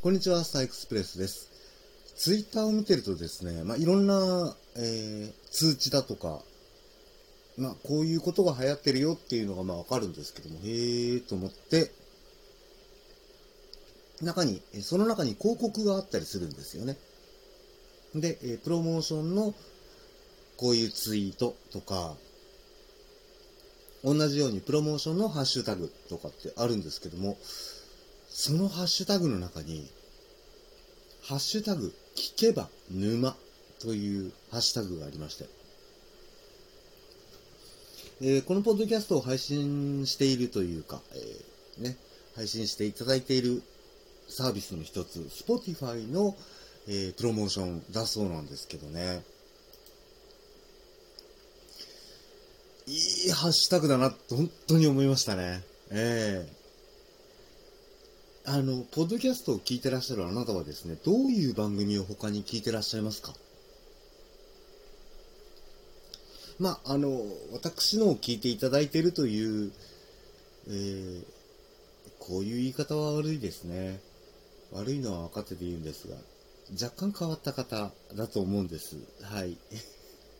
こんにちは、スターエクスプレスです。ツイッターを見てるとですね、まあ、いろんな、えー、通知だとか、まあ、こういうことが流行ってるよっていうのがまあわかるんですけども、へーと思って、中に、その中に広告があったりするんですよね。で、えープロモーションのこういうツイートとか、同じようにプロモーションのハッシュタグとかってあるんですけども、そのハッシュタグの中に、ハッシュタグ、聞けば沼というハッシュタグがありまして、えーこのポッドキャストを配信しているというか、えーね、配信していただいているサービスの一つ、Spotify の、えープロモーションだそうなんですけどね。いいハッシュタグだなって本当に思いましたね。ええあの、ポッドキャストを聞いてらっしゃるあなたはですね、どういう番組を他に聞いてらっしゃいますか？まあ、あの、私のを聞いていただいているという、えーこういう言い方は悪いですね。悪いのは分かってて言うんですが、若干変わった方だと思うんです。はい。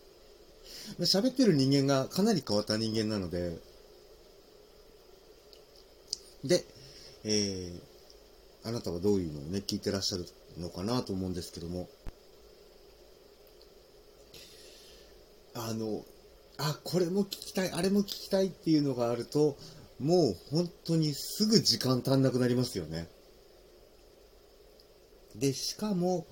喋ってる人間がかなり変わった人間なので、で、えーあなたはどういうのをね、聞いてらっしゃるのかなと思うんですけども、あの、あ、これも聞きたい、あれも聞きたいっていうのがあると、もう本当にすぐ時間足んなくなりますよね。で、しかも、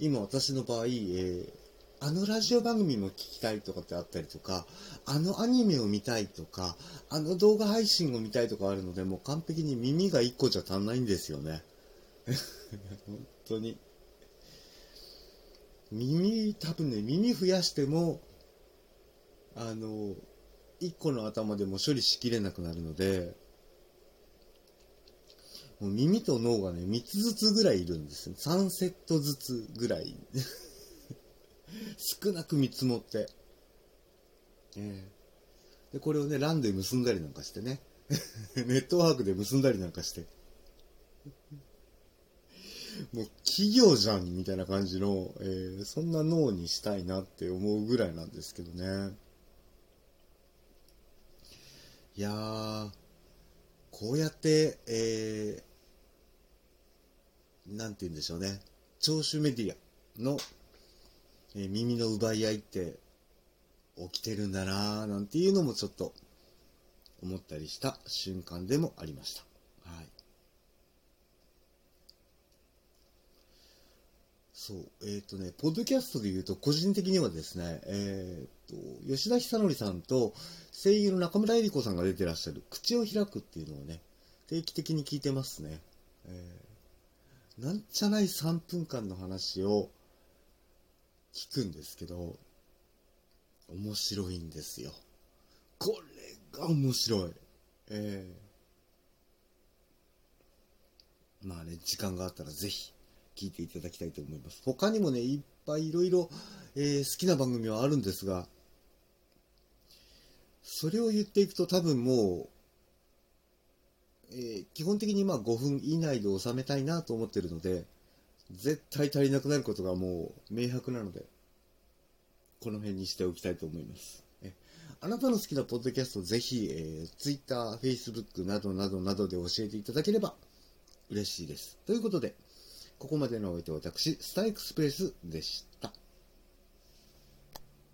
今私の場合、えーあのラジオ番組も聞きたいとかってあったりとか、あのアニメを見たいとか、あの動画配信を見たいとかあるので、もう完璧に耳が1個じゃ足んないんですよね。本当に。耳、多分ね、耳増やしても、あの、1個の頭でも処理しきれなくなるので、もう耳と脳がね、3つずつぐらいいるんですよ。3セットずつぐらい。少なく見積もって。ええで、これをね、ランで結んだりなんかしてね。ネットワークで結んだりなんかして。もう企業じゃんみたいな感じの、えーそんな脳にしたいなって思うぐらいなんですけどね。いやー、こうやって、えー、なんて言うんでしょうね。聴取メディアの、えー耳の奪い合いって起きてるんだなーなんていうのもちょっと思ったりした瞬間でもありました。はい。そう、えっ、とね、ポッドキャストで言うと、個人的にはですね、えっ、と、吉田久典さんと声優の中村江里子さんが出てらっしゃる、口を開くっていうのをね、定期的に聞いてますね。えーなんちゃない3分間の話を聞くんですけど、面白いんですよ。これが面白い。えーまあね、時間があったらぜひ聞いていただきたいと思います。他にもね、いっぱいいろいろ、え好きな番組はあるんですが、それを言っていくと多分もう、えー基本的にまあ5分以内で収めたいなと思ってるので、絶対足りなくなることがもう明白なので、この辺にしておきたいと思います。えあなたの好きなポッドキャストぜひ、えー、Twitter、Facebook などなどなどで教えていただければ嬉しいです。ということで、ここまでのお相手は私、スタイクスペースでした。